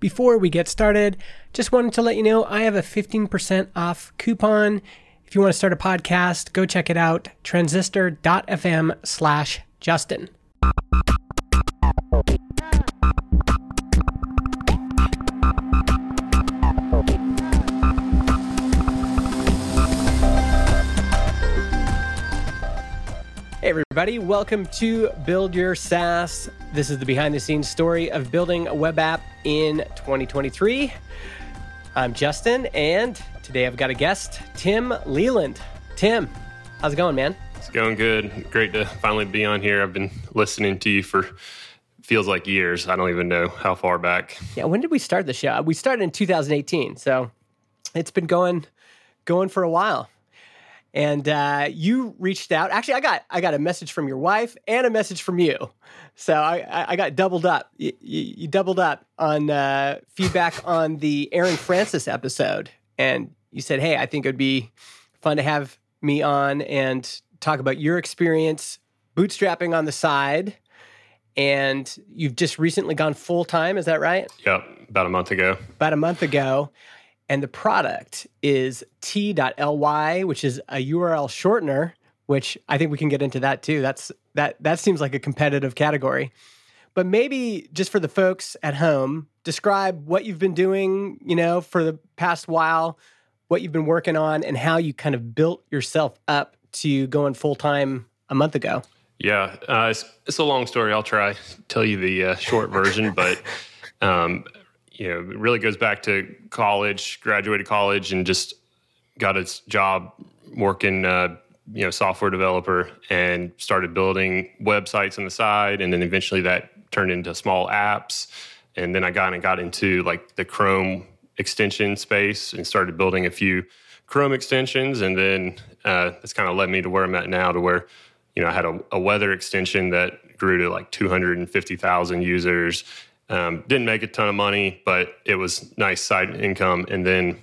Before we get started, just wanted to let you know I have a 15% off coupon. If you want to start a podcast, go check it out transistor.fm slash Justin. Hey, everybody, welcome to Build Your SaaS. This is the behind the scenes story of building a web app in 2023. I'm Justin, and today I've got a guest, Tim Leland. Tim, how's it going, man? It's going good. Great to finally be on here. I've been listening to you for feels like years. I don't even know how far back. Yeah, when did we start the show? We started in 2018, so it's been going going for a while and uh, you reached out. Actually, I got I got a message from your wife and a message from you, so I, I got doubled up. You, you doubled up on uh, feedback on the Aaron Francis episode, and you said, "Hey, I think it'd be fun to have me on and talk about your experience bootstrapping on the side." And you've just recently gone full time. Is that right? Yep, about a month ago. About a month ago and the product is t.ly, which is a URL shortener, which I think we can get into that too. That's that that seems like a competitive category. But maybe just for the folks at home, describe what you've been doing, you know, for the past while, what you've been working on and how you kind of built yourself up to going full time a month ago. Yeah, uh, it's, it's, a long story. I'll try tell you the uh, short version, but um, you know, it really goes back to college, graduated college, and just got a job working, uh, you know, software developer, and started building websites on the side, and then eventually that turned into small apps, and then I got and got into like the Chrome extension space and started building a few Chrome extensions, and then uh, that's kind of led me to where I'm at now, to where you know I had a, a weather extension that grew to like 250,000 users um, didn't make a ton of money, but it was nice side income. And then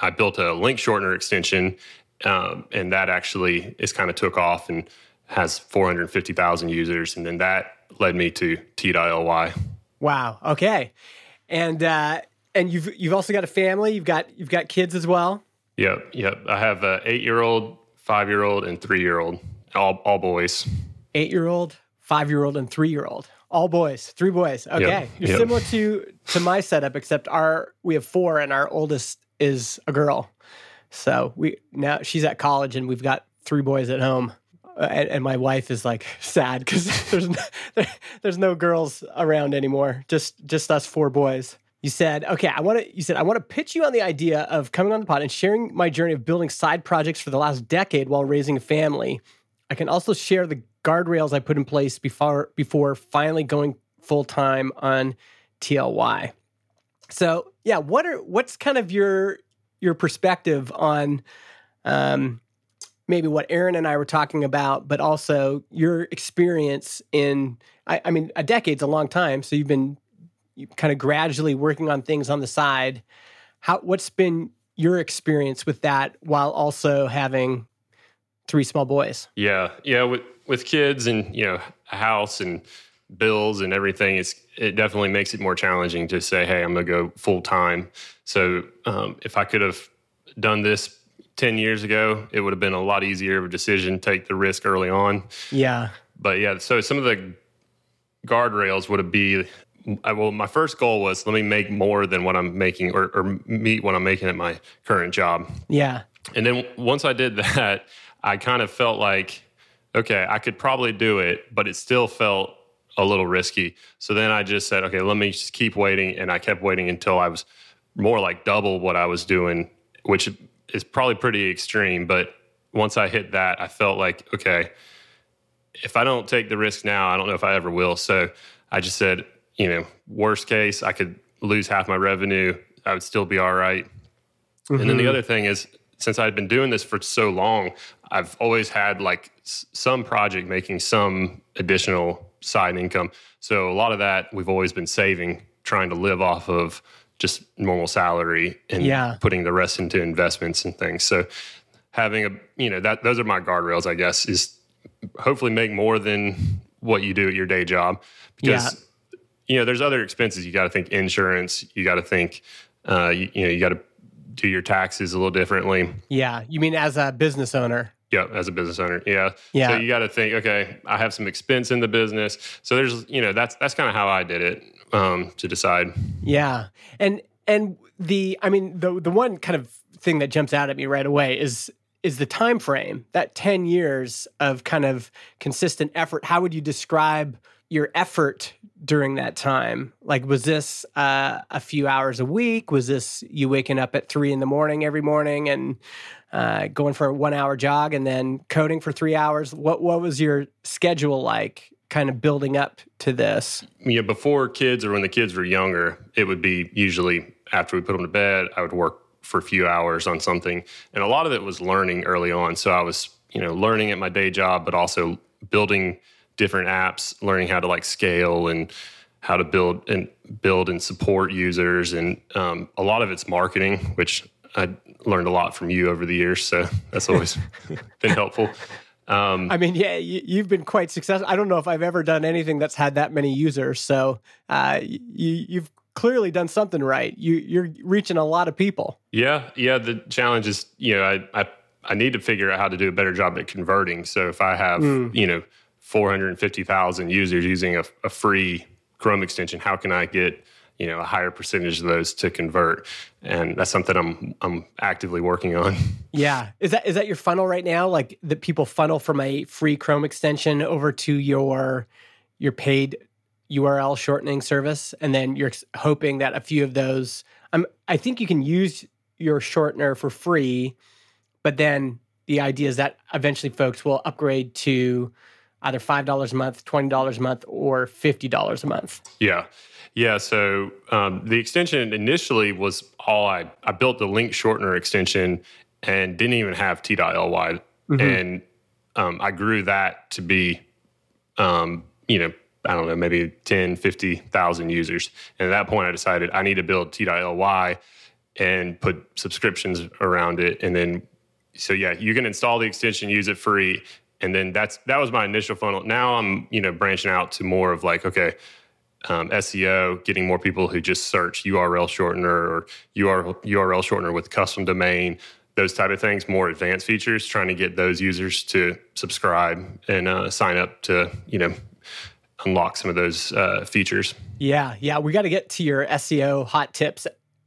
I built a link shortener extension, um, and that actually is kind of took off and has 450,000 users. And then that led me to T.ly. Wow. Okay. And uh, and you've you've also got a family. You've got you've got kids as well. Yep. Yep. I have a eight year old, five year old, and three year old. All all boys. Eight year old, five year old, and three year old. All boys, three boys. Okay, yep. you're yep. similar to to my setup, except our we have four, and our oldest is a girl. So we now she's at college, and we've got three boys at home. Uh, and, and, my wife is like sad because there's no, there, there's no girls around anymore. Just just us four boys. You said, okay, I want to. You said I want to pitch you on the idea of coming on the pod and sharing my journey of building side projects for the last decade while raising a family. I can also share the guardrails I put in place before before finally going full time on TLY. So yeah, what are what's kind of your your perspective on um, maybe what Aaron and I were talking about, but also your experience in I, I mean a decade's a long time, so you've been kind of gradually working on things on the side. How what's been your experience with that while also having three small boys? Yeah, yeah. With kids and you know a house and bills and everything, it's it definitely makes it more challenging to say, hey, I'm going to go full time. So um, if I could have done this 10 years ago, it would have been a lot easier of a decision, to take the risk early on. Yeah. But yeah, so some of the guardrails would have be well, my first goal was let me make more than what I'm making or, or meet what I'm making at my current job. Yeah. And then once I did that, I kind of felt like okay, I could probably do it, but it still felt a little risky. So then I just said, okay, let me just keep waiting. And I kept waiting until I was more like double what I was doing, which is probably pretty extreme. But once I hit that, I felt like, okay, if I don't take the risk now, I don't know if I ever will. So I just said, you know, worst case, I could lose half my revenue. I would still be all right. mm-hmm. And then the mm-hmm. other thing is, since I'd been doing this for so long, I've always had like some project making some additional side income. So a lot of that we've always been saving, trying to live off of just normal salary and yeah. putting the rest into investments and things. So having a you know that those are my guardrails, I guess, is hopefully make more than what you do at your day job because you know, there's other expenses. You got to think insurance. You got to think, uh, you, you know, you got to do your taxes a little differently. Yeah, you mean as a business owner? Yeah, as a business owner. Yeah. Yeah. So you got to think, okay, I have some expense in the business. So there's, you know, that's that's kind of how I did it um, to decide. Yeah, and and the, I mean, the the one kind of thing that jumps out at me right away is is the time frame that 10 years of kind of consistent effort how would you describe your effort during that time like was this uh, a few hours a week was this you waking up at three in the morning every morning and uh, going for a one hour jog and then coding for three hours what what was your schedule like kind of building up to this yeah before kids or when the kids were younger it would be usually after we put them to bed i would work for a few hours on something. And a lot of it was learning early on. So I was, you know, learning at my day job, but also building different apps, learning how to like scale and how to build and build and support users. And um, a lot of it's marketing, which I learned a lot from you over the years. So that's always been helpful. Um, I mean, yeah, you, have been quite successful. I don't know if I've ever done anything that's had that many users. So uh, you, have clearly done something right. You you're reaching a lot of people. Yeah, yeah. The challenge is, you know, I I, I need to figure out how to do a better job at converting. So if I have, mm. you know, four hundred and fifty thousand users using a, a free Chrome extension, how can I get you know a higher percentage of those to convert? And that's something i'm i'm actively working on. Yeah. Is that is that your funnel right now? Like that people funnel from a free chrome extension over to your your paid URL shortening service, and then you're hoping that a few of those. Um, I think you can use your shortener for free, but then the idea is that eventually folks will upgrade to either five dollars a month, twenty dollars a month, or fifty dollars a month. Yeah, yeah. So um, the extension initially was all I I built the link shortener extension and didn't even have t.ly, mm-hmm. and um, I grew that to be, um, you know, I don't know, maybe 10, 50,000 users. And at that point, I decided I need to build T.ly and put subscriptions around it. And then, so yeah, you can install the extension, use it free. And then that's that was my initial funnel. Now I'm you know branching out to more of like okay, um, SEO, getting more people who just search URL shortener or URL, URL shortener with custom domain, those type of things, more advanced features, trying to get those users to subscribe and uh, sign up to you know unlock some of those uh, features. Yeah, yeah, we got to get to your SEO hot tips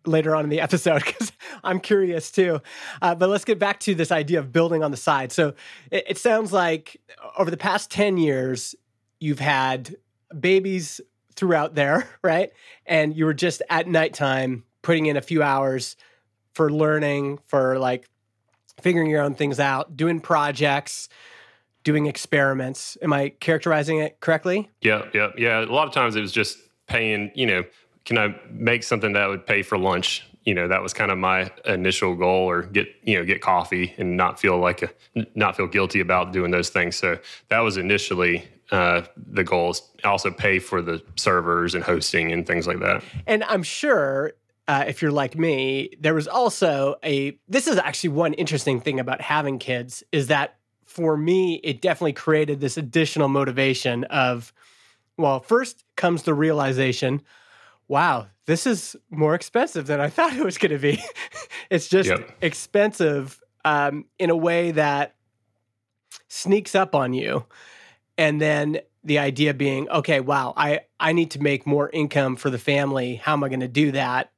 later on in the episode because I'm curious too. Uh, but let's get back to this idea of building on the side. So it, it sounds like over the past 10 years, you've had babies throughout there, right? And you were just at nighttime putting in a few hours for learning, for like figuring your own things out, doing projects, doing experiments. Am I characterizing it correctly? Yeah, yeah, yeah. A lot of times it was just paying, you know, can I make something that would pay for lunch? You know, that was kind of my initial goal or get, you know, get coffee and not feel like a, not feel guilty about doing those things. So that was initially uh, the goals. Also pay for the servers and hosting and things like that. And I'm sure uh, if you're like me, there was also a. This is actually one interesting thing about having kids is that for me, it definitely created this additional motivation of, well, first comes the realization, wow, this is more expensive than I thought it was going to be. it's just yep. expensive um, in a way that sneaks up on you. And then the idea being, okay, wow, I, I need to make more income for the family. How am I going to do that?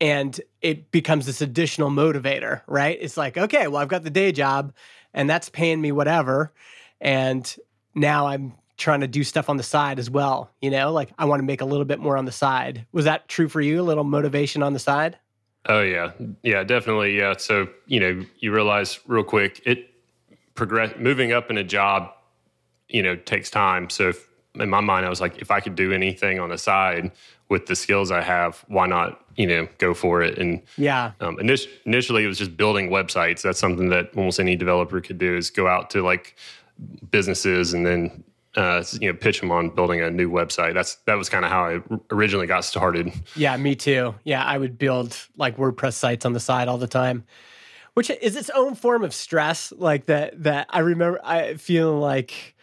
And it becomes this additional motivator, right? It's like, okay, well, I've got the day job and that's paying me whatever. And now I'm trying to do stuff on the side as well. You know, like I want to make a little bit more on the side. Was that true for you? A little motivation on the side? Oh yeah, yeah, definitely. Yeah. So you know, you realize real quick it progress moving up in a job. You know, takes time. So if, in my mind, I was like, if I could do anything on the side with the skills I have, why not, you know, go for it? And yeah, um, init- initially it was just building websites. That's something that almost any developer could do is go out to like businesses and then uh, you know pitch them on building a new website. That's that was kind of how I originally got started. Yeah, me too. Yeah, I would build like WordPress sites on the side all the time, which is its own form of stress. Like that. That I remember. I feel like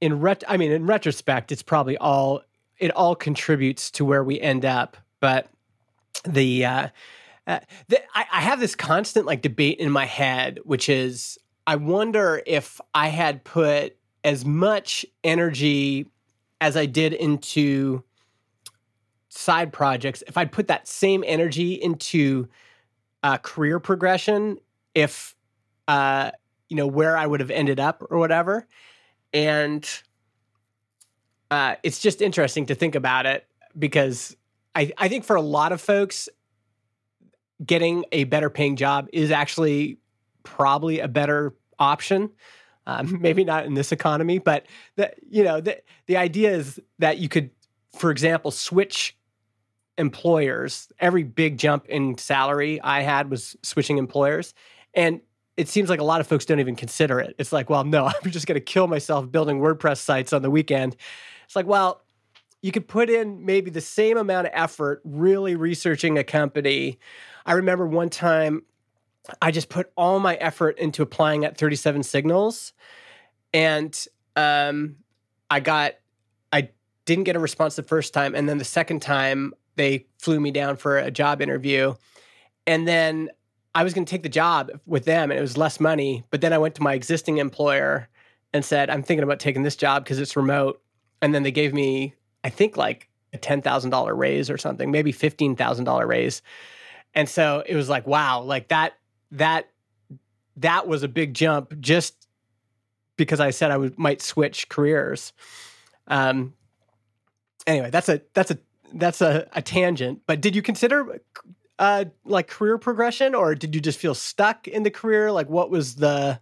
in ret. I mean, in retrospect, it's probably all it all contributes to where we end up. But the, uh, uh, the I, I have this constant like debate in my head, which is I wonder if I had put as much energy as I did into side projects, if I'd put that same energy into uh, career progression, if uh, you know where I would have ended up or whatever, and uh, it's just interesting to think about it because I, I think for a lot of folks, getting a better paying job is actually probably a better option. Um, maybe not in this economy, but the you know the the idea is that you could, for example, switch employers. Every big jump in salary I had was switching employers, and it seems like a lot of folks don't even consider it. It's like, well, no, I'm just going to kill myself building WordPress sites on the weekend. It's like, well, you could put in maybe the same amount of effort really researching a company. I remember one time I just put all my effort into applying at 37 Signals, and um, I got, I didn't get a response the first time, and then the second time they flew me down for a job interview, and then I was going to take the job with them, and it was less money. But then I went to my existing employer and said, "I'm thinking about taking this job because it's remote," and then they gave me, I think, like a ten thousand dollar raise or something, maybe fifteen thousand dollar raise. And so it was like, wow, like that that that was a big jump just because I said I would might switch careers. Um, anyway, that's a that's a that's a, a tangent. But did you consider uh, like career progression, or did you just feel stuck in the career? Like, what was the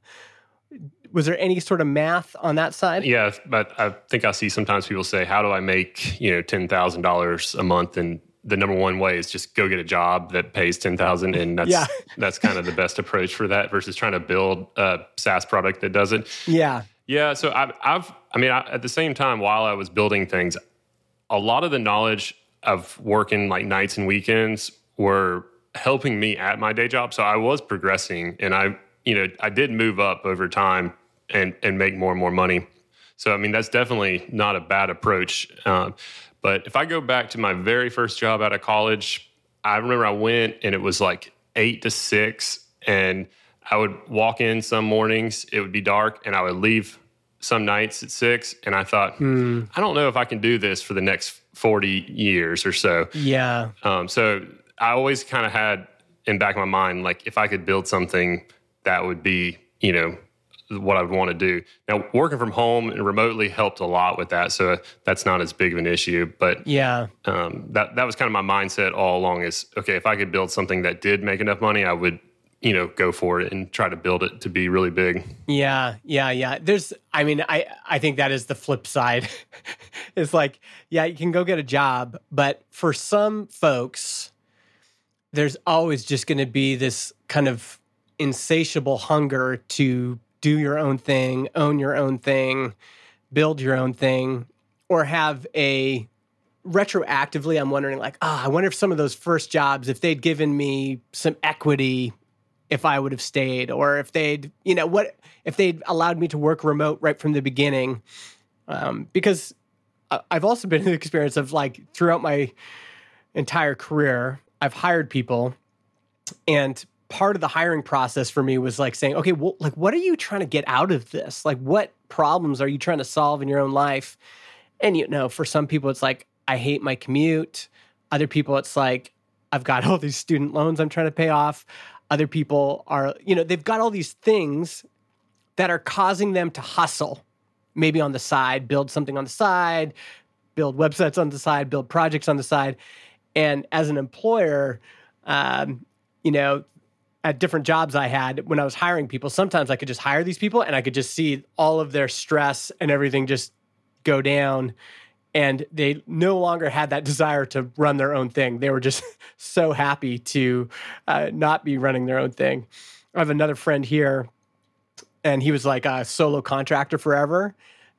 was there any sort of math on that side? Yeah, but I think I see sometimes people say, "How do I make you know ten thousand dollars a month?" And the number one way is just go get a job that pays 10,000 and that's yeah. that's kind of the best approach for that versus trying to build a SaaS product that does it. Yeah. Yeah, so I've, I've I mean I, at the same time while I was building things a lot of the knowledge of working like nights and weekends were helping me at my day job so I was progressing and I you know I did move up over time and and make more and more money. So I mean that's definitely not a bad approach. Uh, but if I go back to my very first job out of college, I remember I went and it was like eight to six, and I would walk in some mornings, it would be dark, and I would leave some nights at six. And I thought, hmm. I don't know if I can do this for the next 40 years or so. Yeah. Um, so I always kind of had in back of my mind, like if I could build something that would be, you know, what I would want to do. Now, working from home and remotely helped a lot with that, so that's not as big of an issue. But yeah, um, that that was kind of my mindset all along. Is okay if I could build something that did make enough money, I would you know go for it and try to build it to be really big. Yeah, yeah, yeah. There's, I mean, I I think that is the flip side. it's like, yeah, you can go get a job, but for some folks, there's always just going to be this kind of insatiable hunger to do your own thing, own your own thing, build your own thing, or have a retroactively, I'm wondering, like, ah, oh, I wonder if some of those first jobs, if they'd given me some equity, if I would have stayed, or if they'd, you know, what if they'd allowed me to work remote right from the beginning. Um, because I've also been in the experience of like throughout my entire career, I've hired people and part of the hiring process for me was like saying, okay, well, like, what are you trying to get out of this? Like, what problems are you trying to solve in your own life? And, you know, for some people, it's like, I hate my commute. Other people, it's like, I've got all these student loans I'm trying to pay off. Other people are, you know, they've got all these things that are causing them to hustle, maybe on the side, build something on the side, build websites on the side, build projects on the side. And as an employer, um, you know, at different jobs I had when I was hiring people, sometimes I could just hire these people and I could just see all of their stress and everything just go down. And they no longer had that desire to run their own thing. They were just so happy to uh, not be running their own thing. I have another friend here, and he was like a solo contractor forever,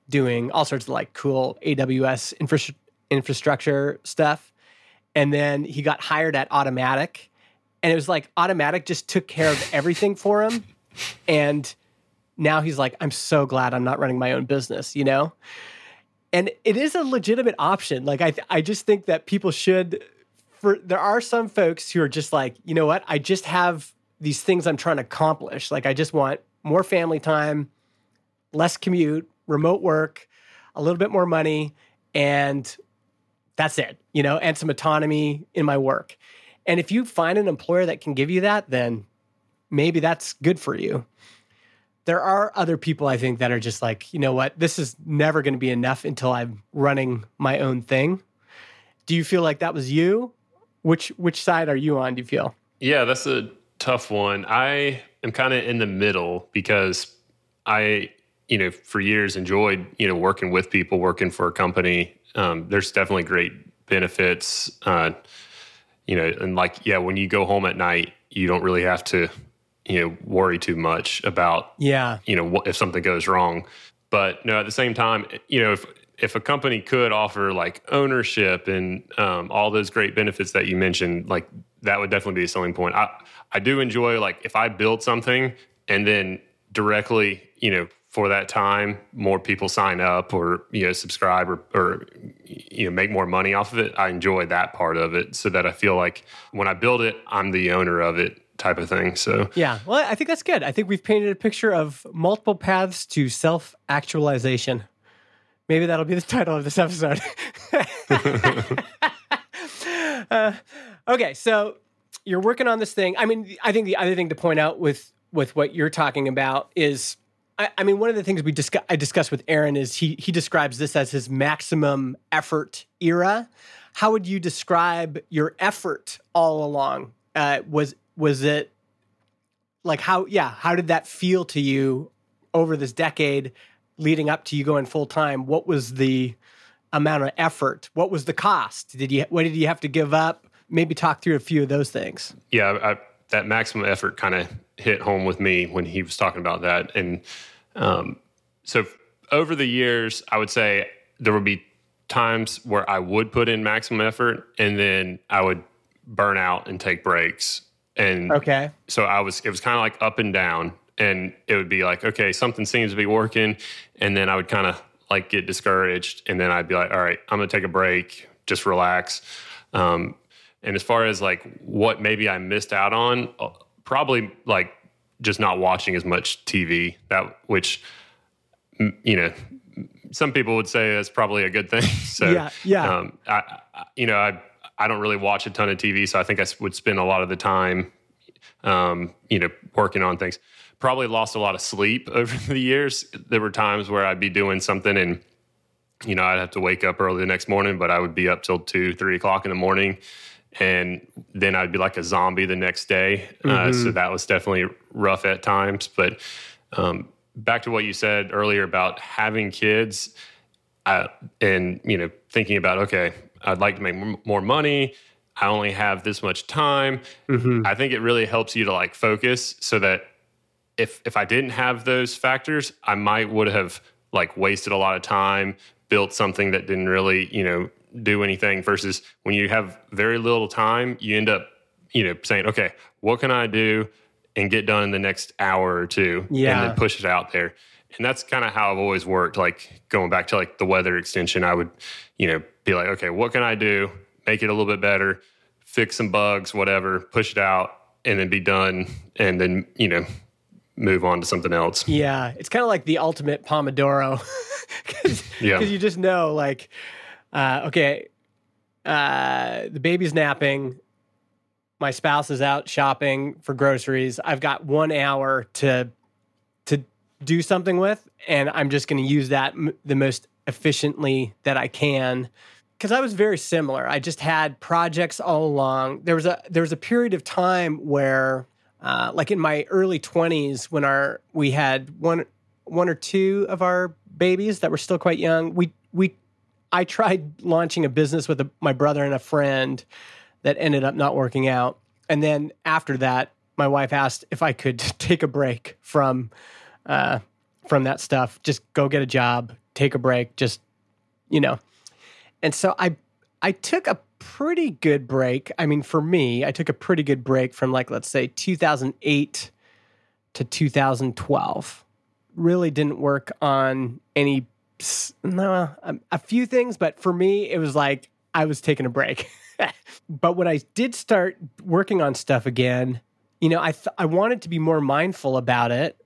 doing all sorts of like cool AWS infra- infrastructure stuff. And then he got hired at Automattic and it was like Automattic just took care of everything for him and now he's like i'm so glad i'm not running my own business you know and it is a legitimate option. Like I, th- I just think that people should. For there are some folks who are just like, you know what? I just have these things I'm trying to accomplish. Like I just want more family time, less commute, remote work, a little bit more money, and that's it. You know, and some autonomy in my work. And if you find an employer that can give you that, then maybe that's good for you there are other people I think that are just like, you know what, this is never going to be enough until I'm running my own thing. Do you feel like that was you? Which which side are you on? Do you feel? Yeah, that's a tough one. I am kind of in the middle because I, you know, for years enjoyed you know working with people, working for a company. Um, there's definitely great benefits. Uh, you know, and like yeah, when you go home at night, you don't really have to you know worry too much about yeah. you know if something goes wrong. But no at the same time you know if if a company could offer like ownership and um, all those great benefits that you mentioned like that would definitely be a selling point. I i do enjoy like if i build something and then directly you know for that time more people sign up or you know subscribe or, or you know make more money off of it i enjoy that part of it so that i feel like when i build it i'm the owner of it type of thing. So yeah, well, I think that's good. I think we've painted a picture of multiple paths to self actualization. Maybe that'll be the title of this episode. uh, okay, so you're working on this thing. I mean, I think the other thing to point out with with what you're talking about is, I, I mean, one of the things we discuss, I discussed with Aaron is he he describes this as his maximum effort era. How would you describe your effort all along? Uh, was was it like how yeah how did that feel to you over this decade leading up to you going full time what was the amount of effort? What was the cost? Did you what did you have to give up? Maybe talk through a few of those things. Yeah I, that maximum effort kind of hit home with me when he was talking about that. And um, so over the years i would say there would be times where i would put in maximum effort and then i would burn out and take breaks and okay. So I was, it was kind of like up and down. And it would be like, okay, something seems to be working. And then I would kind of like get discouraged. And then I'd be like, all right, I'm going to take a break, just relax. Um, and as far as like what maybe I missed out on, uh, probably like just not watching as much TV, that which, you know, some people would say that's probably a good thing. So, yeah, yeah. Um, I, I, you know, I, I don't really watch a ton of TV, so I think I would spend a lot of the time, um, you know, working on things. Probably lost a lot of sleep over the years. There were times where I'd be doing something and, you know, I'd have to wake up early the next morning, but I would be up till two, three o'clock in the morning. And then I'd be like a zombie the next day. Mm-hmm. Uh, so mm-hmm. that was definitely rough at times. But um, back to what you said earlier about having kids uh, and, you know, thinking about, okay, I'd like to make more money. I only have this much time. Mm-hmm. I think it really helps you to like focus so that if if I didn't have those factors, I might would have like wasted a lot of time, built something that didn't really, you know, do anything versus when you have very little time, you end up, you know, saying, "Okay, what can I do and get done in the next hour or two yeah. and then push it out there." And that's kind of how I've always worked. Like going back to like the weather extension, I would, you know, be like, okay, what can I do? Make it a little bit better, fix some bugs, whatever, push it out, and then be done. And then, you know, move on to something else. Yeah. It's kind of like the ultimate Pomodoro. Cause, yeah. Because you just know, like, uh, okay, uh, the baby's napping. My spouse is out shopping for groceries. I've got one hour to to do something with, and I'm just going to use that m- the most efficiently that I can because I was very similar. I just had projects all along. There was a there was a period of time where, uh, like in my early twenties, when our we had one one or two of our babies that were still quite young. We we I tried launching a business with a, my brother and a friend that ended up not working out. And then after that, my wife asked if I could take a break from uh, from that stuff. Just go get a job, take a break, just you know. And so I I took a pretty good break. I mean, for me, I took a pretty good break from like let's say 2008 to 2012. Really didn't work on any no, a, a few things, but for me, it was like I was taking a break. but when I did start working on stuff again, you know, I th- I wanted to be more mindful about it,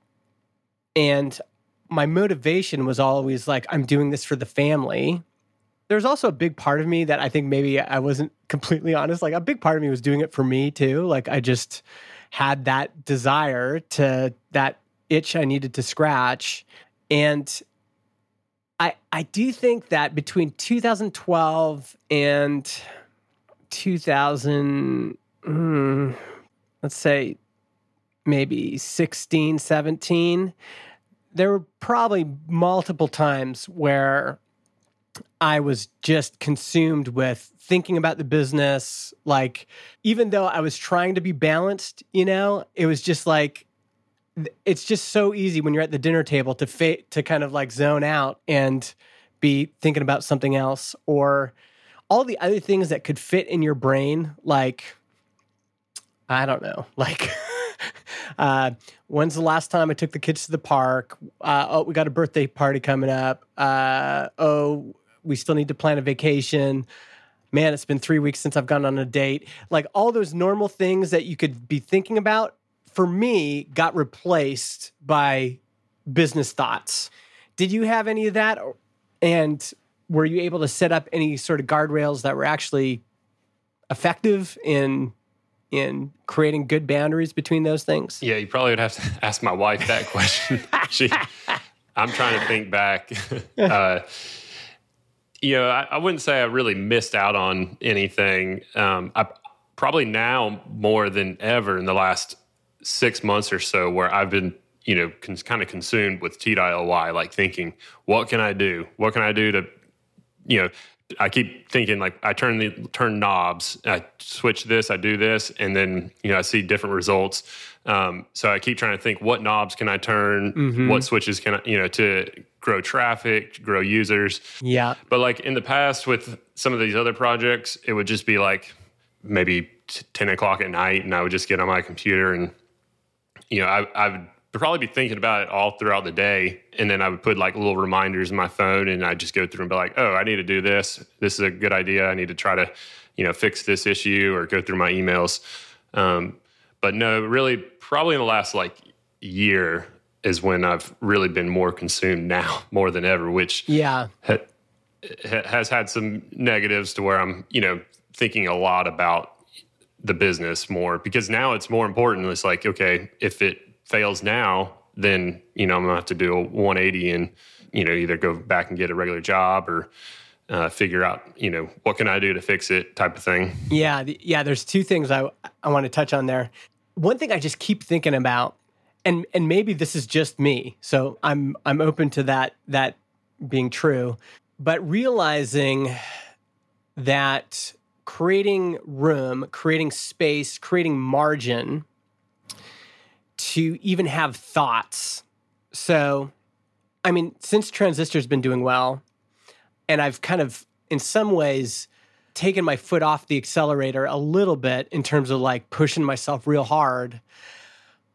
and my motivation was always like, I'm doing this for the family. There's also a big part of me that I think maybe I wasn't completely honest. Like a big part of me was doing it for me too. Like I just had that desire to that itch I needed to scratch. And I I do think that between 2012 and 2000 hmm, let's say maybe 16 17 there were probably multiple times where I was just consumed with thinking about the business. Like, even though I was trying to be balanced, you know, it was just like, it's just so easy when you're at the dinner table to fa- to kind of like zone out and be thinking about something else or all the other things that could fit in your brain like i don't know like uh, when's the last time i took the kids to the park? Uh, oh we got a birthday party coming up. Uh, oh we still need to plan a vacation. Man it's been three weeks since i've gone on a date. Like all those normal things that you could be thinking about for me got replaced by business thoughts. Did you have any of that? And were you able to set up any sort of guardrails that were actually effective in in creating good boundaries between those things? Yeah, you probably would have to ask my wife that question. she, I'm trying to think back. Uh, you know, I, I, wouldn't say I really missed out on anything. Um, I probably now more than ever in the last six months or so where I've been, you know, con- kind of consumed with T.ly, like thinking, what can I do? What can I do to, you know, I keep thinking like I turn the turn knobs, I switch this, I do this, and then you know I see different results. Um, so I keep trying to think what knobs can I turn, mm-hmm. what switches can I, you know, to grow traffic, grow users. Yeah. But like in the past with some of these other projects, it would just be like maybe t- ten o'clock at night, and I would just get on my computer and you know, I, I would probably be thinking about it all throughout the day. And then I would put like little reminders in my phone and I'd just go through and be like, oh, I need to do this. This is a good idea. I need to try to, you know, fix this issue or go through my emails. Um, but no, really, probably in the last like year is when I've really been more consumed now more than ever, which yeah ha- has had some negatives to where I'm, you know, thinking a lot about the business more because now it's more important. It's like, okay, if it fails now, then, you know, I'm gonna have to do a 180 and, you know, either go back and get a regular job or uh, figure out, you know, what can I do to fix it type of thing. Yeah. Yeah. There's two things I, I want to touch on there. One thing I just keep thinking about, and, and maybe this is just me. So I'm, I'm open to that, that being true, but realizing that creating room, creating space, creating margin to even have thoughts. So, I mean, since Transistor's been doing well, and I've kind of, in some ways, taken my foot off the accelerator a little bit in terms of like pushing myself real hard,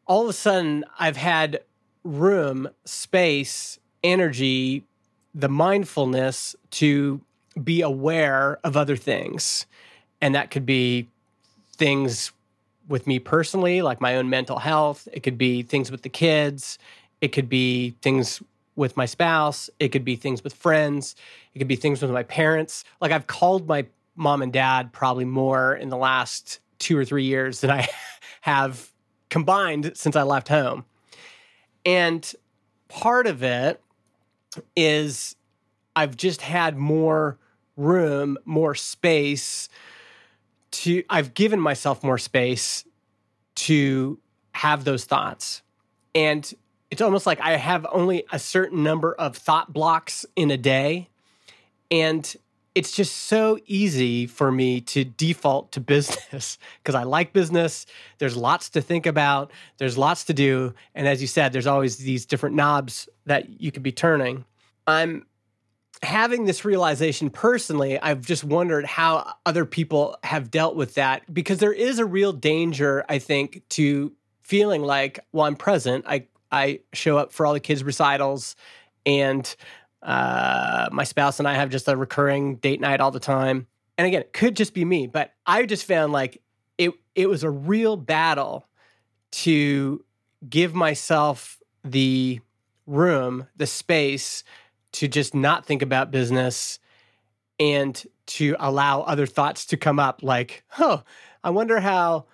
all of a sudden I've had room, space, energy, the mindfulness to be aware of other things. And that could be things with me personally, like my own mental health. It could be things with the kids. It could be things with my spouse. It could be things with friends. It could be things with my parents. Like I've called my mom and dad probably more in the last two or three years than I have combined since I left home. And part of it is I've just had more room, more space to I've given myself more space to have those thoughts. And it's almost like I have only a certain number of thought blocks in a day. And it's just so easy for me to default to business because I like business. There's lots to think about, there's lots to do. And as you said, there's always these different knobs that you could be turning. I'm having this realization personally, I've just wondered how other people have dealt with that because there is a real danger, I think, to feeling like, well, I'm present. I I show up for all the kids' recitals and Uh, my spouse and I have just a recurring date night all the time. And again, it could just be me, but I just found like it it was a real battle to give myself the room, the space to just not think about business and to allow other thoughts to come up like, oh, I wonder how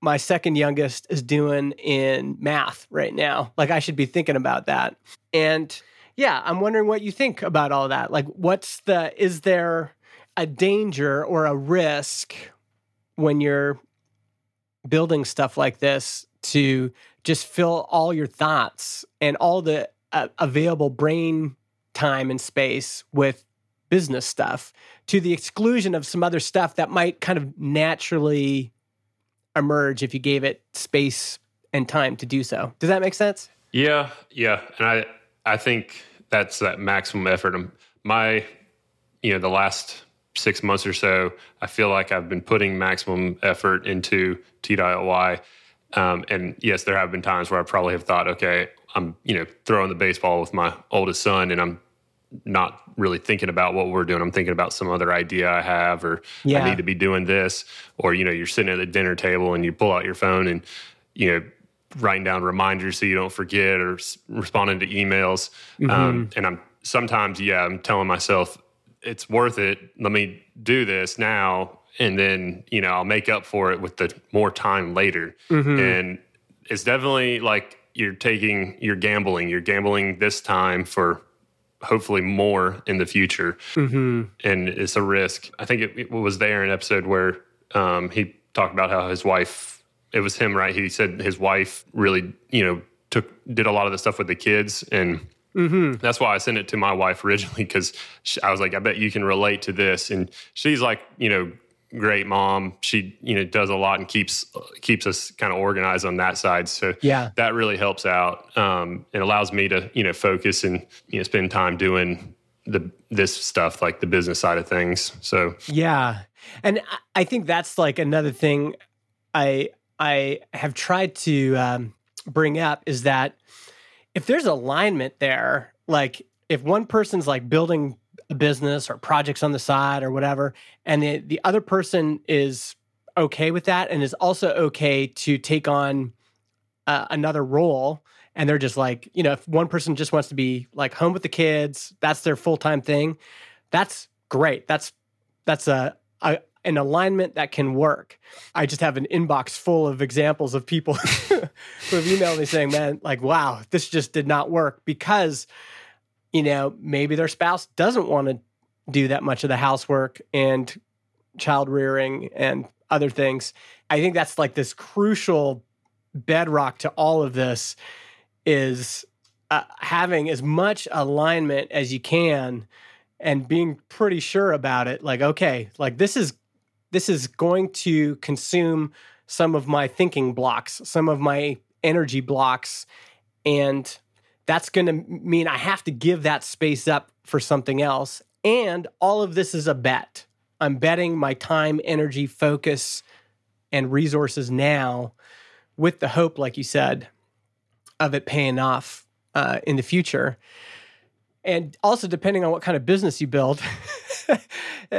my second youngest is doing in math right now. Like, I should be thinking about that. And yeah, I'm wondering what you think about all that. Like, what's the, is there a danger or a risk when you're building stuff like this to just fill all your thoughts and all the uh, available brain time and space with business stuff to the exclusion of some other stuff that might kind of naturally emerge if you gave it space and time to do so. Does that make sense? Yeah, yeah, and I I think that's that maximum effort. Um, my you know the last six months or so, I feel like I've been putting maximum effort into T.ly Um, and yes, there have been times where I probably have thought, okay, I'm you know throwing the baseball with my oldest son, and I'm not really thinking about what we're doing. I'm thinking about some other idea I have, or yeah. I need to be doing this, or you know, you're sitting at the dinner table and you pull out your phone and you know, writing down reminders so you don't forget, or responding to emails. Mm-hmm. Um, and I'm sometimes, yeah, I'm telling myself it's worth it. Let me do this now, and then you know, I'll make up for it with the more time later. Mm-hmm. And it's definitely like you're taking, you're gambling. You're gambling this time for hopefully more in the future. Mm-hmm. And it's a risk. I think it, it was there in an episode where um, he talked about how his wife, it was him, right? He said his wife really, you know, took, did a lot of the stuff with the kids. And mm-hmm. that's why I sent it to my wife originally because I was like, I bet you can relate to this. And she's like, you know, great mom. She you know does a lot and keeps keeps us kind of organized on that side. So yeah, that really helps out. Um, it allows me to you know focus and you know spend time doing the this stuff like the business side of things. So yeah, and I think that's like another thing I I have tried to um, bring up is that if there's alignment there, like if one person's like building a business or projects on the side or whatever, and the, the other person is okay with that and is also okay to take on uh, another role and they're just like you know if one person just wants to be like home with the kids that's their full-time thing that's great. That's that's a, a an alignment that can work. I just have an inbox full of examples of people who have emailed me saying man like wow this just did not work because you know, maybe their spouse doesn't want to do that much of the housework and child rearing and other things. I think that's like this crucial bedrock to all of this is uh, having as much alignment as you can and being pretty sure about it like okay like this is this is going to consume some of my thinking blocks some of my energy blocks and that's going to mean I have to give that space up for something else. And all of this is a bet. I'm betting my time, energy, focus, and resources now with the hope, like you said, of it paying off uh, in the future. And also, depending on what kind of business you build,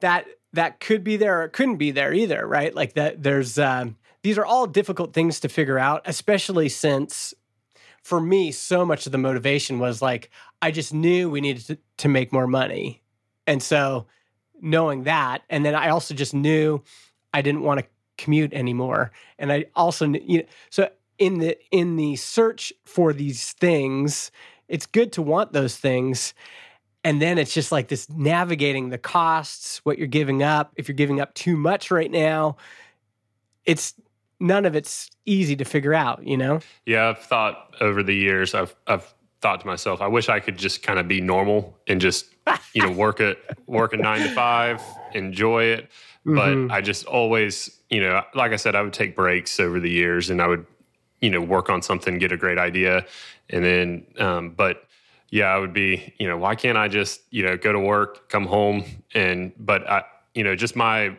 that that could be there or it couldn't be there either, right? Like that. There's um, these are all difficult things to figure out, especially since for me, so much of the motivation was like, I just knew we needed to, to make more money. And so knowing that, and then I also just knew I didn't want to commute anymore. And I also, you know, so in the in the search for these things, it's good to want those things. And then it's just like this navigating the costs, what you're giving up. If you're giving up too much right now, it's none of it's easy to figure out, you know? Yeah, I've thought over the years, I've I've thought to myself, I wish I could just kind of be normal and just, you know, work it work a nine to five, enjoy it. But mm-hmm. I just always, you know, like I said, I would take breaks over the years and I would, you know, work on something, get a great idea. And then um, but yeah, I would be, you know, why can't I just, you know, go to work, come home and but I you know, just my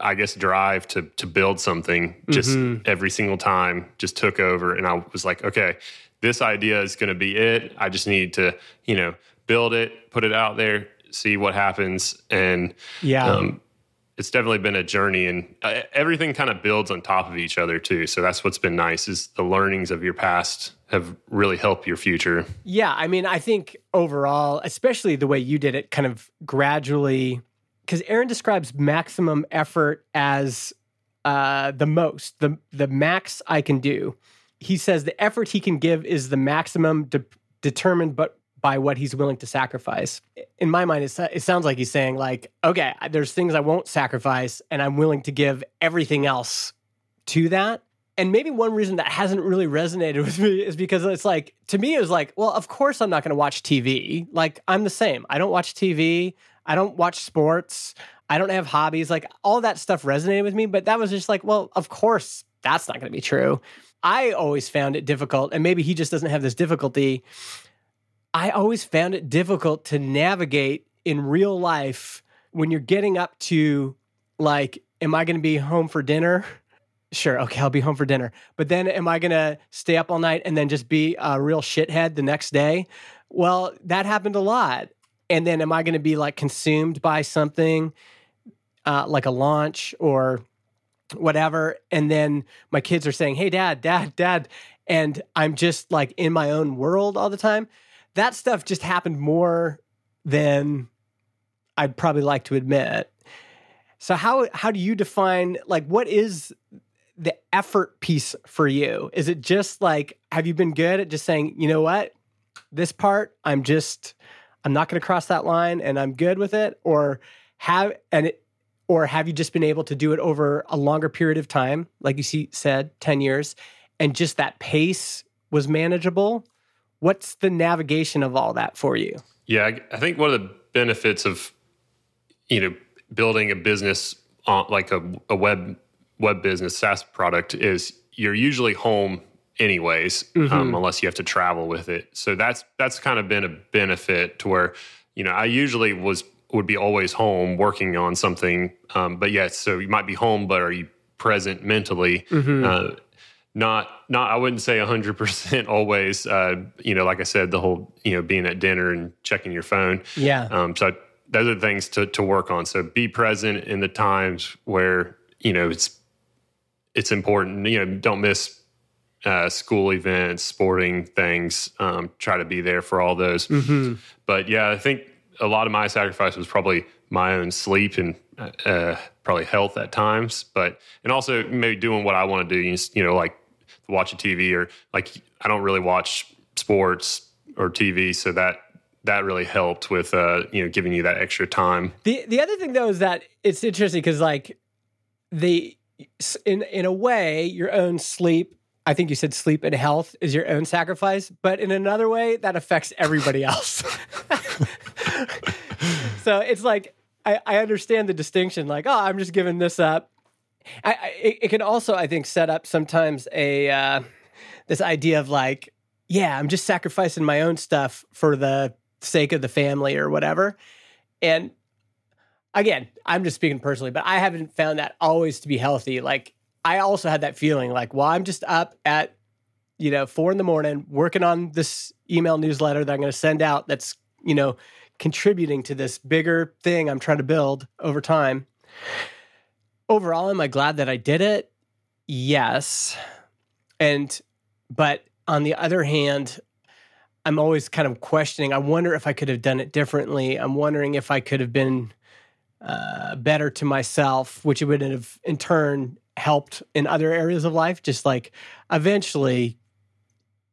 I guess drive to to build something just mm-hmm. every single time just took over and I was like, okay, this idea is going to be it. I just need to, you know, build it, put it out there, see what happens, and yeah. Um, it's definitely been a journey and uh, everything kind of builds on top of each other too so that's what's been nice is the learnings of your past have really helped your future yeah i mean i think overall especially the way you did it kind of gradually because aaron describes maximum effort as uh, the most the the max i can do he says the effort he can give is the maximum de- determined but by what he's willing to sacrifice. In my mind, it sounds like he's saying, like, okay, there's things I won't sacrifice, and I'm willing to give everything else to that. And maybe one reason that hasn't really resonated with me is because it's like, to me, it was like, well, of course I'm not going to watch TV. Like, I'm the same. I don't watch TV. I don't watch sports. I don't have hobbies. Like, all that stuff resonated with me. But that was just like, well, of course that's not going to be true. I always found it difficult, and maybe he just doesn't have this difficulty I always found it difficult to navigate in real life when you're getting up to like, am I going to be home for dinner? Sure, okay, I'll be home for dinner. But then am I going to stay up all night and then just be a real shithead the next day? Well, that happened a lot. And then am I going to be like consumed by something uh, like a launch or whatever? And then my kids are saying, hey, dad, dad, dad. And I'm just like in my own world all the time that stuff just happened more than I'd probably like to admit. So how how do you define like what is the effort piece for you? Is it just like have you been good at just saying, you know what? This part I'm just I'm not going to cross that line and I'm good with it or have and it, or have you just been able to do it over a longer period of time like you see said 10 years and just that pace was manageable What's the navigation of all that for you? Yeah, I think one of the benefits of you know building a business on like a, a web web business SaaS product is you're usually home anyways, um, mm-hmm. um, unless you have to travel with it. So that's that's kind of been a benefit to where you know I usually was would be always home working on something, um, but yes, so you might be home, but are you present mentally? Mm-hmm. Uh, not not I wouldn't say 100% always uh, you know like I said the whole you know being at dinner and checking your phone yeah um, so those are things to to work on so be present in the times where you know it's it's important you know don't miss uh, school events sporting things um, try to be there for all those mm-hmm. but yeah I think a lot of my sacrifice was probably my own sleep and uh, probably health at times but and also maybe doing what I want to do you know like watching TV or like I don't really watch sports or TV, so that that really helped with uh, you know giving you that extra time. The the other thing though is that it's interesting because like the in in a way your own sleep. I think you said sleep and health is your own sacrifice, but in another way that affects everybody else. so it's like I, I understand the distinction. Like, oh, I'm just giving this up I, I, it can also, I think, set up sometimes a uh, this idea of like, yeah, I'm just sacrificing my own stuff for the sake of the family or whatever. And again, I'm just speaking personally, but I haven't found that always to be healthy. Like, I also had that feeling like, well, I'm just up at you know four in the morning working on this email newsletter that I'm going to send out. That's you know contributing to this bigger thing I'm trying to build over time overall, am I glad that I did it? Yes. And, but on the other hand, I'm always kind of questioning. I wonder if I could have done it differently. I'm wondering if I could have been uh, better to myself, which it would have in turn helped in other areas of life. Just like eventually,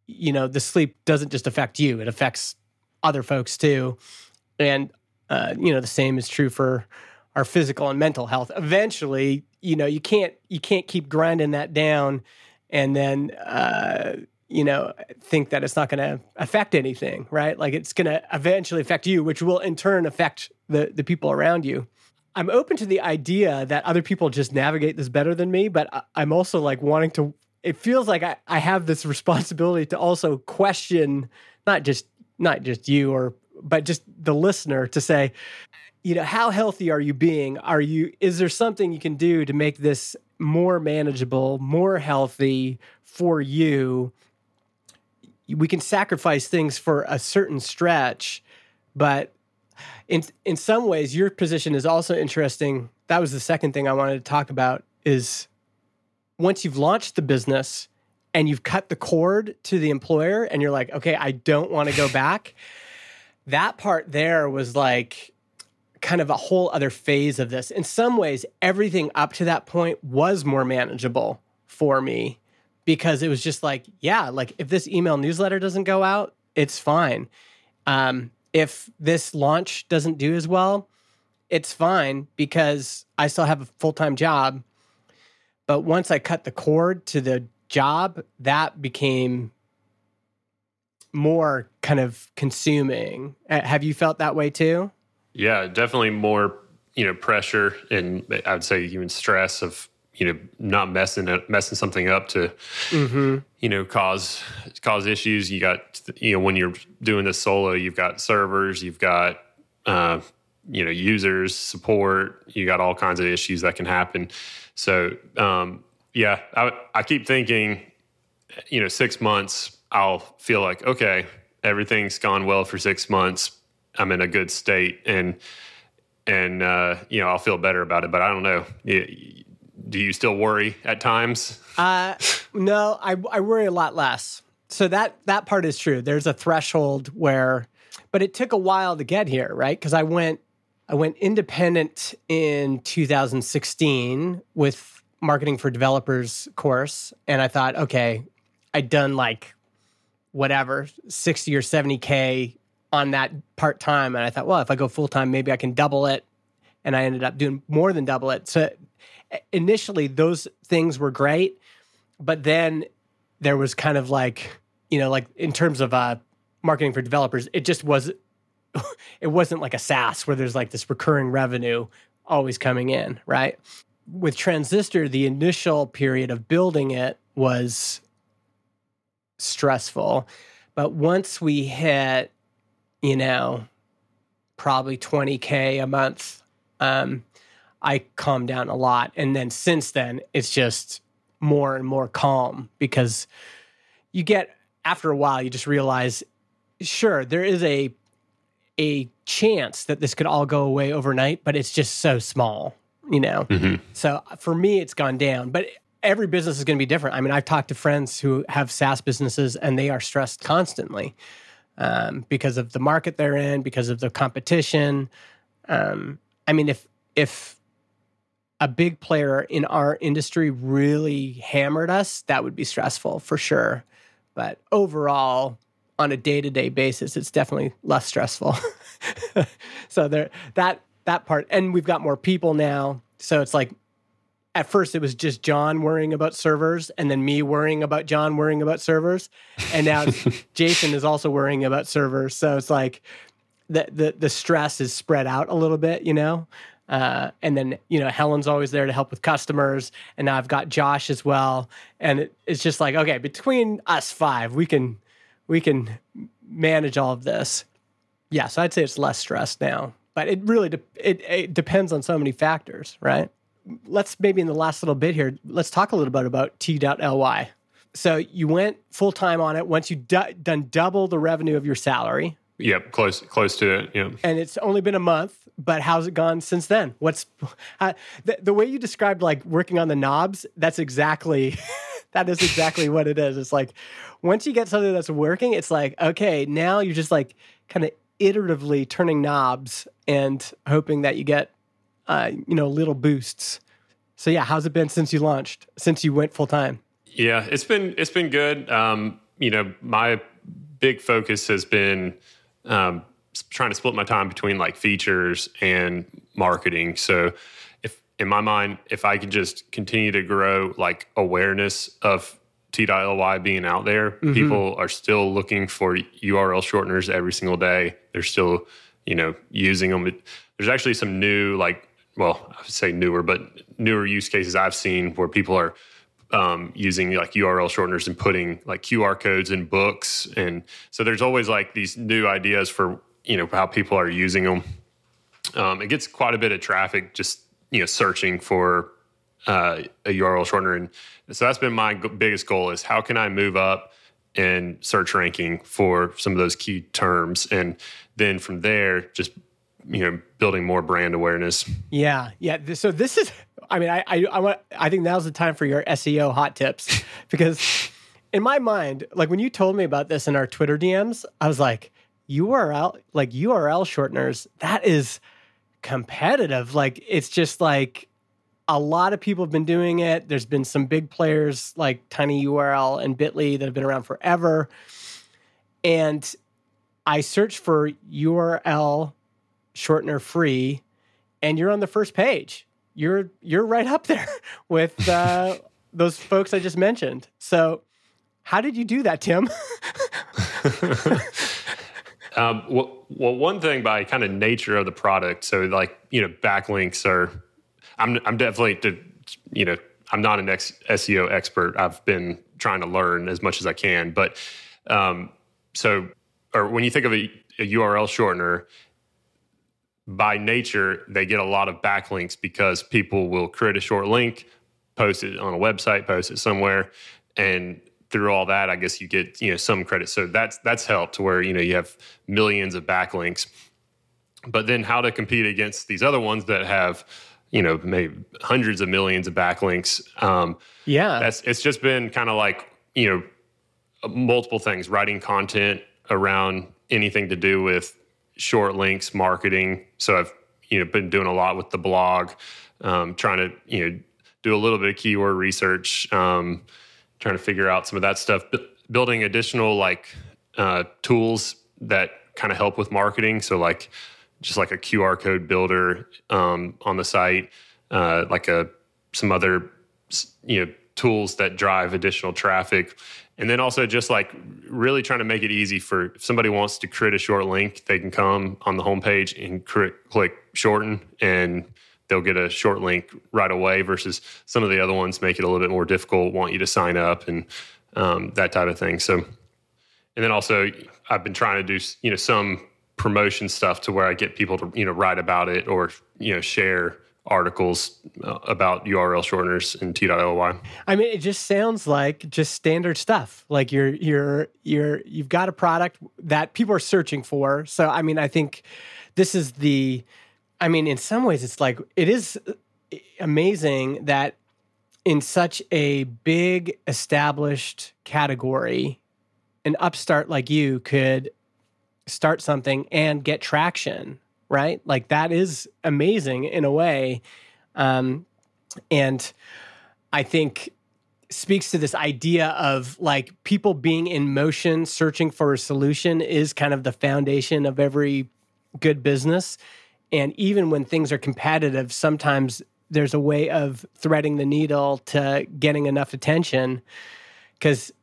you know, the sleep doesn't just affect you, it affects other folks too. And, uh, you know, the same is true for our physical and mental health. Eventually, you know, you can't you can't keep grinding that down and then uh, you know think that it's not going to affect anything, right? Like it's going to eventually affect you, which will in turn affect the the people around you. I'm open to the idea that other people just navigate this better than me, but I'm also like wanting to. It feels like I, I have this responsibility to also question not just not just you or but just the listener to say you know how healthy are you being are you is there something you can do to make this more manageable more healthy for you we can sacrifice things for a certain stretch but in in some ways, your position is also interesting. That was the second thing I wanted to talk about. Is once you've launched the business and you've cut the cord to the employer, and you're like, okay, I don't want to go back. that part there was like kind of a whole other phase of this. In some ways, everything up to that point was more manageable for me because it was just like, yeah, like if this email newsletter doesn't go out, it's fine. Um, if this launch doesn't do as well, it's fine because I still have a full time job. But once I cut the cord to the job, that became more kind of consuming. Uh, have you felt that way too? Yeah, definitely more, you know, pressure and I would say even stress of, you know, not messing it, messing something up to, mm-hmm. you know, cause cause issues. You got, you know, when you're doing this solo, you've got servers, you've got, uh, you know, users support. You got all kinds of issues that can happen. So, um, yeah, I, I keep thinking, you know, six months, I'll feel like okay, everything's gone well for six months I'm in a good state and and uh, you know I'll feel better about it. But I don't know. Do you still worry at times? Uh, no, I, I worry a lot less. So that that part is true. There's a threshold where, but it took a while to get here, right? Because I went I went independent in 2016 with marketing for developers course, and I thought, okay, I'd done like whatever 60 or 70k on that part time. And I thought, well, if I go full time, maybe I can double it. And I ended up doing more than double it. So initially, those things were great. But then there was kind of like, you know, like in terms of uh, marketing for developers, it just was, it wasn't like a SaaS where there's like this recurring revenue always coming in, right? With Transistor, the initial period of building it was stressful. But once we hit you know, probably 20K a month, um, I calm down a lot. And then since then, it's just more and more calm because you get, after a while, you just realize, sure, there is a, a chance that this could all go away overnight, but it's just so small, you know? Mm-hmm. So for me, it's gone down. But every business is going to be different. I mean, I've talked to friends who have SaaS businesses and they are stressed constantly um, because of the market they're in, because of the competition. Um, I mean, if if a big player in our industry really hammered us, that would be stressful for sure. But overall, on a day to day basis, it's definitely less stressful. so there that that part, and we've got more people now, so it's like at first it was just Jon worrying about servers and then me worrying about Jon worrying about servers. And now Jason is also worrying about servers. So it's like the, the, the stress is spread out a little bit, you know? Uh, and then, you know, Helen's always there to help with customers. And now I've got Josh as well. And it, it's just like, okay, between us five, we can, we can manage all of this. Yeah. So I'd say it's less stress now, but it really, de- it, it depends on so many factors, right? let's maybe in the last little bit here, let's talk a little bit about T.ly. So you went full time on it once you d- done double the revenue of your salary. Yep, close close to it. Yeah, and it's only been a month. But how's it gone since then? What's uh, the, the way you described like working on the knobs? That's exactly that is exactly what it is. It's like once you get something that's working, it's like okay, now you're just like kind of iteratively turning knobs and hoping that you get uh, you know, little boosts. So yeah, how's it been since you launched? Since you went full time? Yeah, it's been it's been good. Um, you know, my big focus has been um, trying to split my time between like features and marketing. So if in my mind, if I could just continue to grow like awareness of T.ly being out there, mm-hmm. people are still looking for URL shorteners every single day. They're still, you know, using them. There's actually some new like well, I would say newer, but newer use cases I've seen where people are um, using like URL shorteners and putting like QR codes in books, and so there's always like these new ideas for you know how people are using them. Um, it gets quite a bit of traffic just you know searching for uh, a URL shortener, and so that's been my g- biggest goal is how can I move up in search ranking for some of those key terms? And then from there, just you know, building more brand awareness. Yeah, yeah. So this is, I mean, I I I, want, I think now's the time for your SEO hot tips because in my mind, like when you told me about this in our Twitter DMs, I was like, URL, like URL shorteners, that is competitive. Like it's just like a lot of people have been doing it. There's been some big players like Tiny URL and Bitly that have been around forever. And I searched for URL shortener free, and you're on the first page. You're you're right up there with uh, those folks I just mentioned. So, how did you do that, Tim? um, well, well, one thing by kind of nature of the product. So, like you know, backlinks are. I'm I'm definitely you know I'm not an ex- SEO expert. I've been trying to learn as much as I can, but um, so or when you think of a, a URL shortener, by nature, they get a lot of backlinks because people will create a short link, post it on a website, post it somewhere, and through all that, I guess you get you know some credit. So that's that's helped where you know you have millions of backlinks. But then how to compete against these other ones that have you know maybe hundreds of millions of backlinks? Um, yeah, that's it's just been kind of like you know multiple things, writing content around anything to do with short links marketing. So I've you know been doing a lot with the blog, um, trying to you know do a little bit of keyword research, um, trying to figure out some of that stuff. B- building additional like uh, tools that kind of help with marketing. So like just like a QR code builder um, on the site, uh, like a some other you know tools that drive additional traffic and then also just like really trying to make it easy for if somebody wants to create a short link, they can come on the homepage and click shorten and they'll get a short link right away versus some of the other ones make it a little bit more difficult, want you to sign up and um, that type of thing. So, and then also I've been trying to do, you know, some promotion stuff to where I get people to, you know, write about it or, you know, share articles uh, about URL shorteners in T.ly. I mean, it just sounds like just standard stuff. Like you're you're you're you've got a product that people are searching for. So I mean, I think this is the I mean, in some ways it's like it is amazing that in such a big established category an upstart like you could start something and get traction right? Like that is amazing in a way. Um, and I think speaks to this idea of like people being in motion searching for a solution is kind of the foundation of every good business. And even when things are competitive, sometimes there's a way of threading the needle to getting enough attention. Because,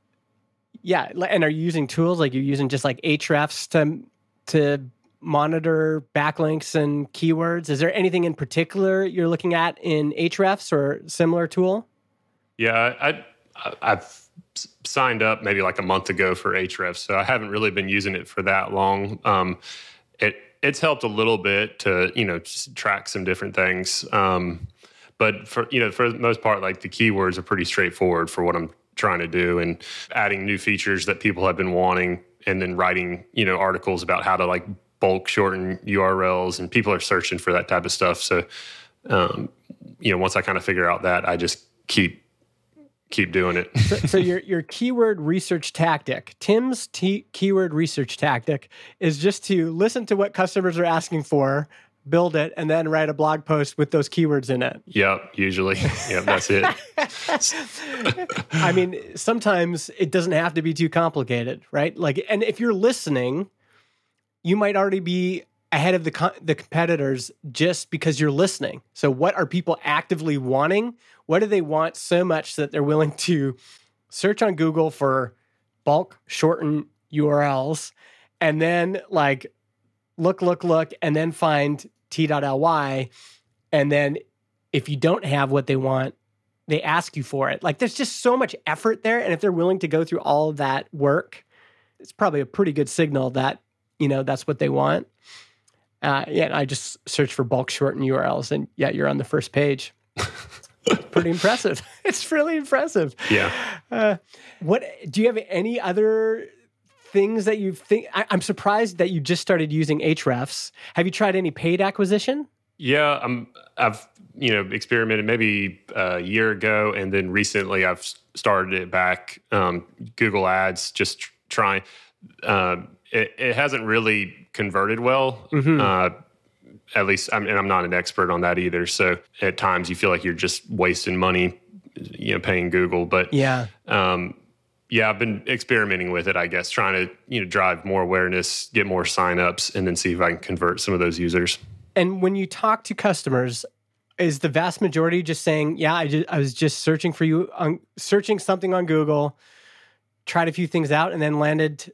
yeah, and are you using tools like you're using just like Ahrefs to to monitor backlinks and keywords? Is there anything in particular you're looking at in Ahrefs or similar tool? Yeah, I, I've signed up maybe like a month ago for Ahrefs, so I haven't really been using it for that long. Um, it it's helped a little bit to you know track some different things, um, but for you know for the most part, like the keywords are pretty straightforward for what I'm trying to do, and adding new features that people have been wanting, and then writing you know articles about how to like bulk shorten URLs, and people are searching for that type of stuff. So, um, you know, once I kind of figure out that, I just keep keep doing it. so, so, your your keyword research tactic, Tim's t- keyword research tactic, is just to listen to what customers are asking for, build it, and then write a blog post with those keywords in it. Yep, usually. Yep, that's it. I mean, sometimes it doesn't have to be too complicated, right? Like, and if you're listening you might already be ahead of the co- the competitors just because you're listening. So what are people actively wanting? What do they want so much that they're willing to search on Google for bulk shorten URLs and then like look look look and then find t.ly and then if you don't have what they want they ask you for it. Like there's just so much effort there and if they're willing to go through all of that work it's probably a pretty good signal that you know that's what they want. Uh, yeah, I just search for bulk shorten URLs, and yeah, you're on the first page. pretty impressive. It's really impressive. Yeah. Uh, what do you have any other things that you think? I, am surprised that you just started using Ahrefs. Have you tried any paid acquisition? Yeah, I'm. I've you know experimented maybe a year ago, and then recently I've started it back. Um, Google Ads, just trying. Uh, it, it, hasn't really converted well. Mm-hmm. Uh, at least, I'm, and I'm not an expert on that either. So at times you feel like you're just wasting money, you know, paying Google. But yeah, um, yeah, I've been experimenting with it. I guess trying to you know drive more awareness, get more signups, and then see if I can convert some of those users. And when you talk to customers, is the vast majority just saying, "Yeah, I, just, I was just searching for you on searching something on Google, tried a few things out, and then landed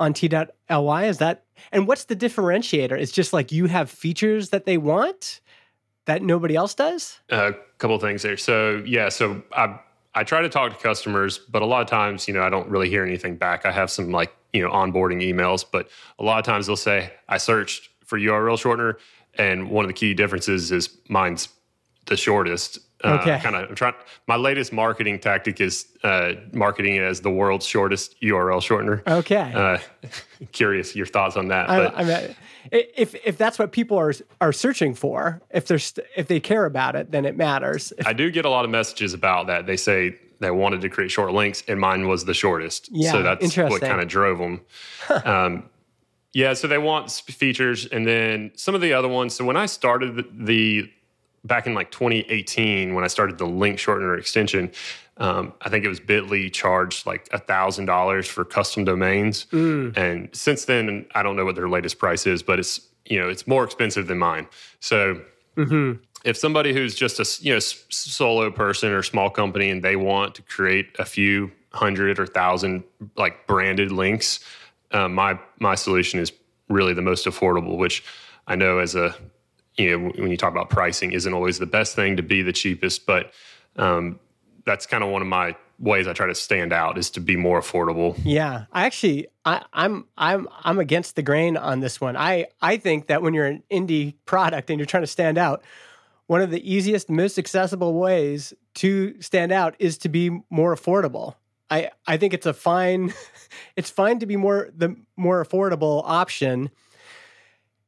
on T.ly"? Is that and what's the differentiator? It's just like you have features that they want that nobody else does. A uh, couple things there. So yeah, so I I try to talk to customers, but a lot of times, you know, I don't really hear anything back. I have some like you know onboarding emails, but a lot of times they'll say I searched for URL shortener, and one of the key differences is mine's the shortest. Uh, okay. Kind of. I'm trying. My latest marketing tactic is uh, marketing it as the world's shortest URL shortener. Okay. Uh, curious your thoughts on that. I, I mean, if if that's what people are are searching for, if they're st- if they care about it, then it matters. I do get a lot of messages about that. They say they wanted to create short links, and mine was the shortest. Yeah, so that's what kind of drove them. um, yeah, so they want features, and then some of the other ones. So when I started the, the back in like 2018 when I started the link shortener extension, um, I think it was Bitly charged like a thousand dollars for custom domains, mm. and since then I don't know what their latest price is, but it's you know it's more expensive than mine. So mm-hmm. if somebody who's just a you know solo person or small company and they want to create a few hundred or thousand like branded links, uh, my my solution is really the most affordable, which I know as a you know when you talk about pricing isn't always the best thing to be the cheapest but um, that's kind of one of my ways I try to stand out is to be more affordable. Yeah, I actually I, I'm I'm I'm against the grain on this one. I I think that when you're an indie product and you're trying to stand out, one of the easiest, most accessible ways to stand out is to be more affordable. I I think it's a fine it's fine to be more the more affordable option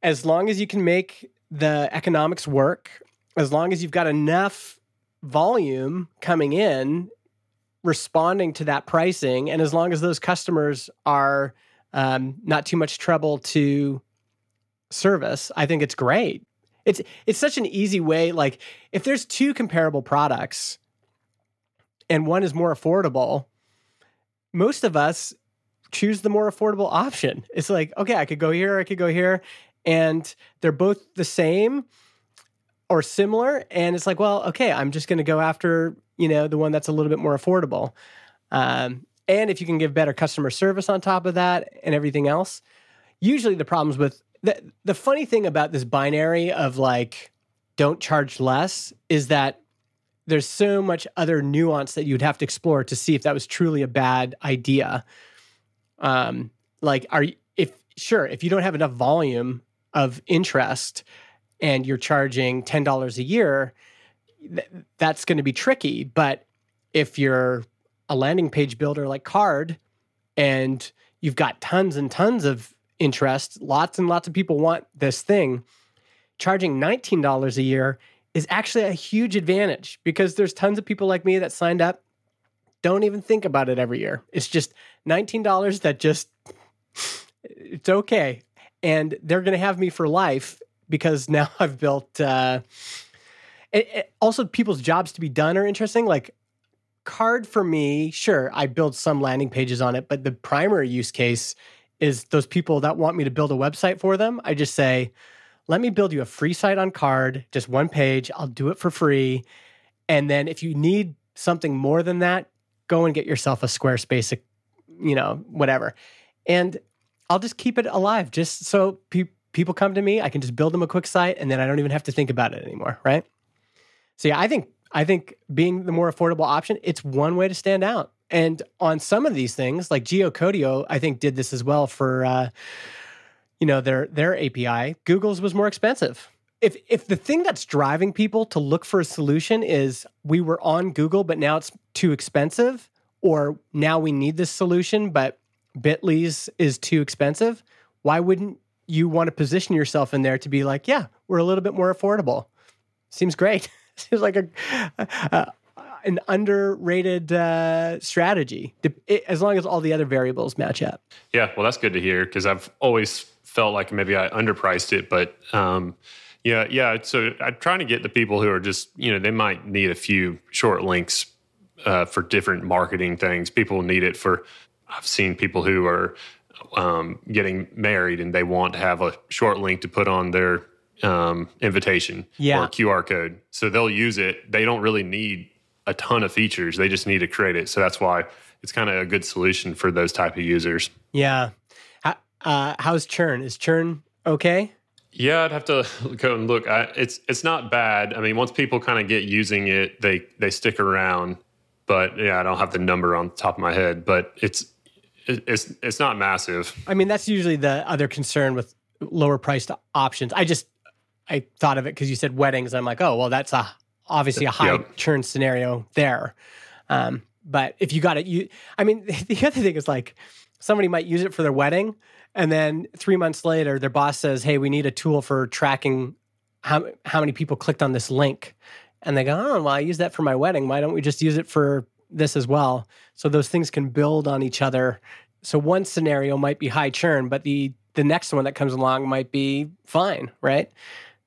as long as you can make the economics work as long as you've got enough volume coming in responding to that pricing and as long as those customers are um, not too much trouble to service i think it's great. It's it's such an easy way like if there's two comparable products and one is more affordable most of us choose the more affordable option. It's like okay i could go here i could go here and they're both the same or similar and it's like well okay i'm just going to go after you know the one that's a little bit more affordable. Um, and if you can give better customer service on top of that and everything else usually the problems with the, the funny thing about this binary of like don't charge less is that there's so much other nuance that you'd have to explore to see if that was truly a bad idea. Um, like are if sure if you don't have enough volume of interest and you're charging $10 a year, th- that's going to be tricky. But if you're a landing page builder like Carrd and you've got tons and tons of interest, lots and lots of people want this thing, charging $19 a year is actually a huge advantage because there's tons of people like me that signed up don't even think about it every year. It's just $19 that just it's okay and they're going to have me for life because now I've built. Uh, it, it, also, people's jobs to be done are interesting. Like Carrd for me, sure, I build some landing pages on it, but the primary use case is those people that want me to build a website for them. I just say, let me build you a free site on Carrd, just one page. I'll do it for free. And then if you need something more than that, go and get yourself a Squarespace, you know, whatever. And I'll just keep it alive just so pe- people come to me. I can just build them a quick site and then I don't even have to think about it anymore. Right. So, yeah, I think, I think being the more affordable option, it's one way to stand out. And on some of these things, like Geocodio, I think did this as well for, uh, you know, their their API. Google's was more expensive. If if the thing that's driving people to look for a solution is we were on Google, but now it's too expensive, or now we need this solution, but Bitly's is too expensive, why wouldn't you want to position yourself in there to be like, yeah, we're a little bit more affordable? Seems great. Seems like a, a an underrated uh, strategy, as long as all the other variables match up. Yeah, well, that's good to hear because I've always felt like maybe I underpriced it, but um, yeah, yeah. So I'm trying to get the people who are just you know they might need a few short links uh, for different marketing things. People need it for. I've seen people who are um, getting married and they want to have a short link to put on their um, invitation yeah. or QR code. So they'll use it. They don't really need a ton of features. They just need to create it. So that's why it's kind of a good solution for those type of users. Yeah. How, uh, how's churn? Is churn okay? Yeah, I'd have to go and look. I, it's it's not bad. I mean, once people kind of get using it, they they stick around. But yeah, I don't have the number on the top of my head, but it's it's it's not massive. I mean, that's usually the other concern with lower priced options. I just I thought of it because you said weddings. I'm like, oh well, that's a obviously a high yep. churn scenario there. Um, but if you got it, you I mean, the other thing is like somebody might use it for their wedding, and then three months later, their boss says, "Hey, we need a tool for tracking how how many people clicked on this link." And they go, "Oh, well, I use that for my wedding. Why don't we just use it for this as well?" So those things can build on each other. So one scenario might be high churn, but the the next one that comes along might be fine, right?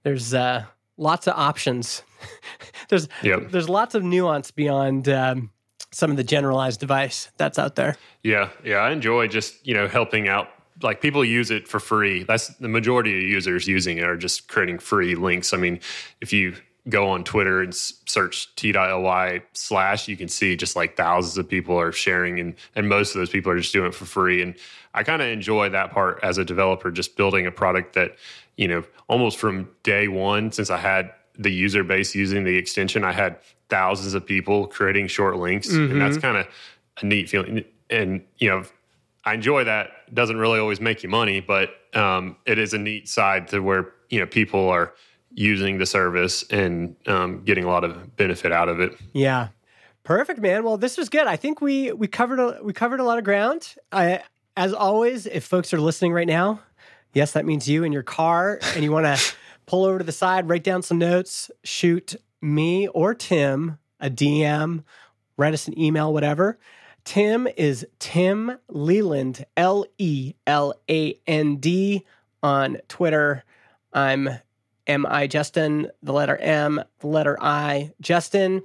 There's uh, lots of options. there's yep. there's lots of nuance beyond um, some of the generalized device that's out there. Yeah, yeah, I enjoy just you know helping out like people use it for free. That's the majority of users using it are just creating free links. I mean, if you go on Twitter and search t.ly slash, you can see just like thousands of people are sharing, and and most of those people are just doing it for free. And I kind of enjoy that part as a developer, just building a product that you know almost from day one, since I had the user base using the extension, I had thousands of people creating short links, mm-hmm. and that's kind of a neat feeling. And you know, I enjoy that. It doesn't really always make you money, but um, it is a neat side to where you know people are using the service and um, getting a lot of benefit out of it. Yeah, perfect, man. Well, this was good. I think we we covered a, we covered a lot of ground. I, as always, if folks are listening right now, yes, that means you in your car, and you want to pull over to the side, write down some notes, shoot me or Tim a DM, write us an email, whatever. Tim is Tim Leland, L E L A N D on Twitter. I'm M I Justin, the letter M, the letter I, Justin.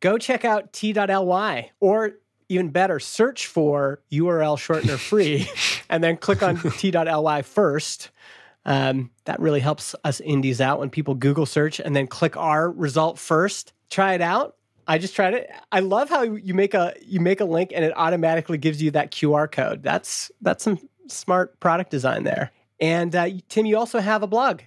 Go check out t.ly or even better, search for URL shortener free and then click on t.ly first. Um, that really helps us indies out when people Google search and then click our result first. Try it out. I just tried it. I love how you make a you make a link and it automatically gives you that QR code. That's that's some smart product design there. And uh, Tim, you also have a blog,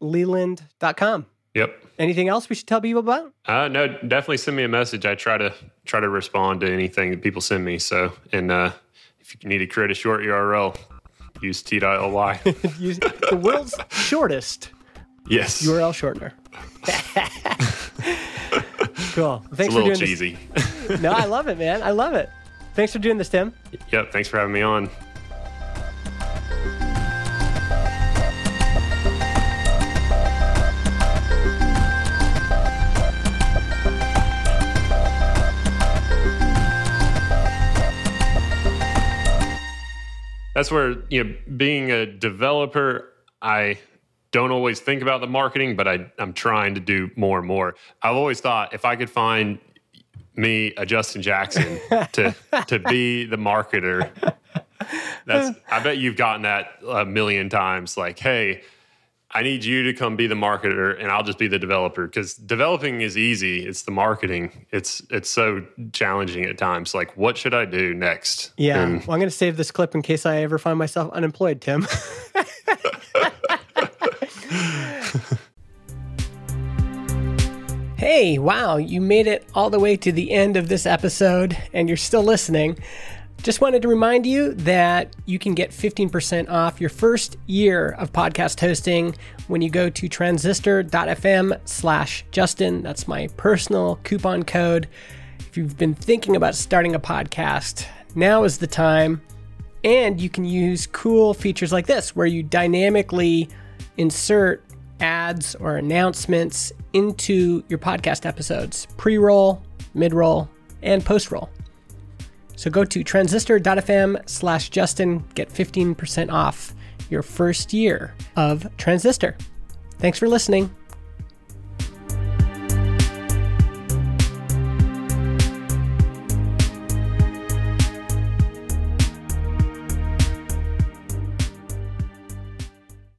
timleland.com. Yep. Anything else we should tell people about? Uh, no, definitely send me a message. I try to try to respond to anything that people send me. So, and uh, if you need to create a short URL, use t.ly. use the world's shortest yes URL shortener. cool. Thanks it's a little cheesy. no, I love it, man. I love it. Thanks for doing this, Tim. Yep. Thanks for having me on. That's where you know being a developer i don't always think about the marketing but I, i'm trying to do more and more. I've always thought if i could find me a justin jackson to to be the marketer that's i bet you've gotten that a million times like hey I need you to come be the marketer and I'll just be the developer because developing is easy. It's the marketing. It's it's so challenging at times. Like, what should I do next? Yeah. And, well, I'm going to save this clip in case I ever find myself unemployed, Tim. hey, wow, you made it all the way to the end of this episode and you're still listening. Just wanted to remind you that you can get 15% off your first year of podcast hosting when you go to transistor.fm slash Justin. That's my personal coupon code. If you've been thinking about starting a podcast, now is the time. And you can use cool features like this where you dynamically insert ads or announcements into your podcast episodes pre roll, mid roll, and post roll. So go to transistor.fm slash Justin, get 15% off your first year of Transistor. Thanks for listening.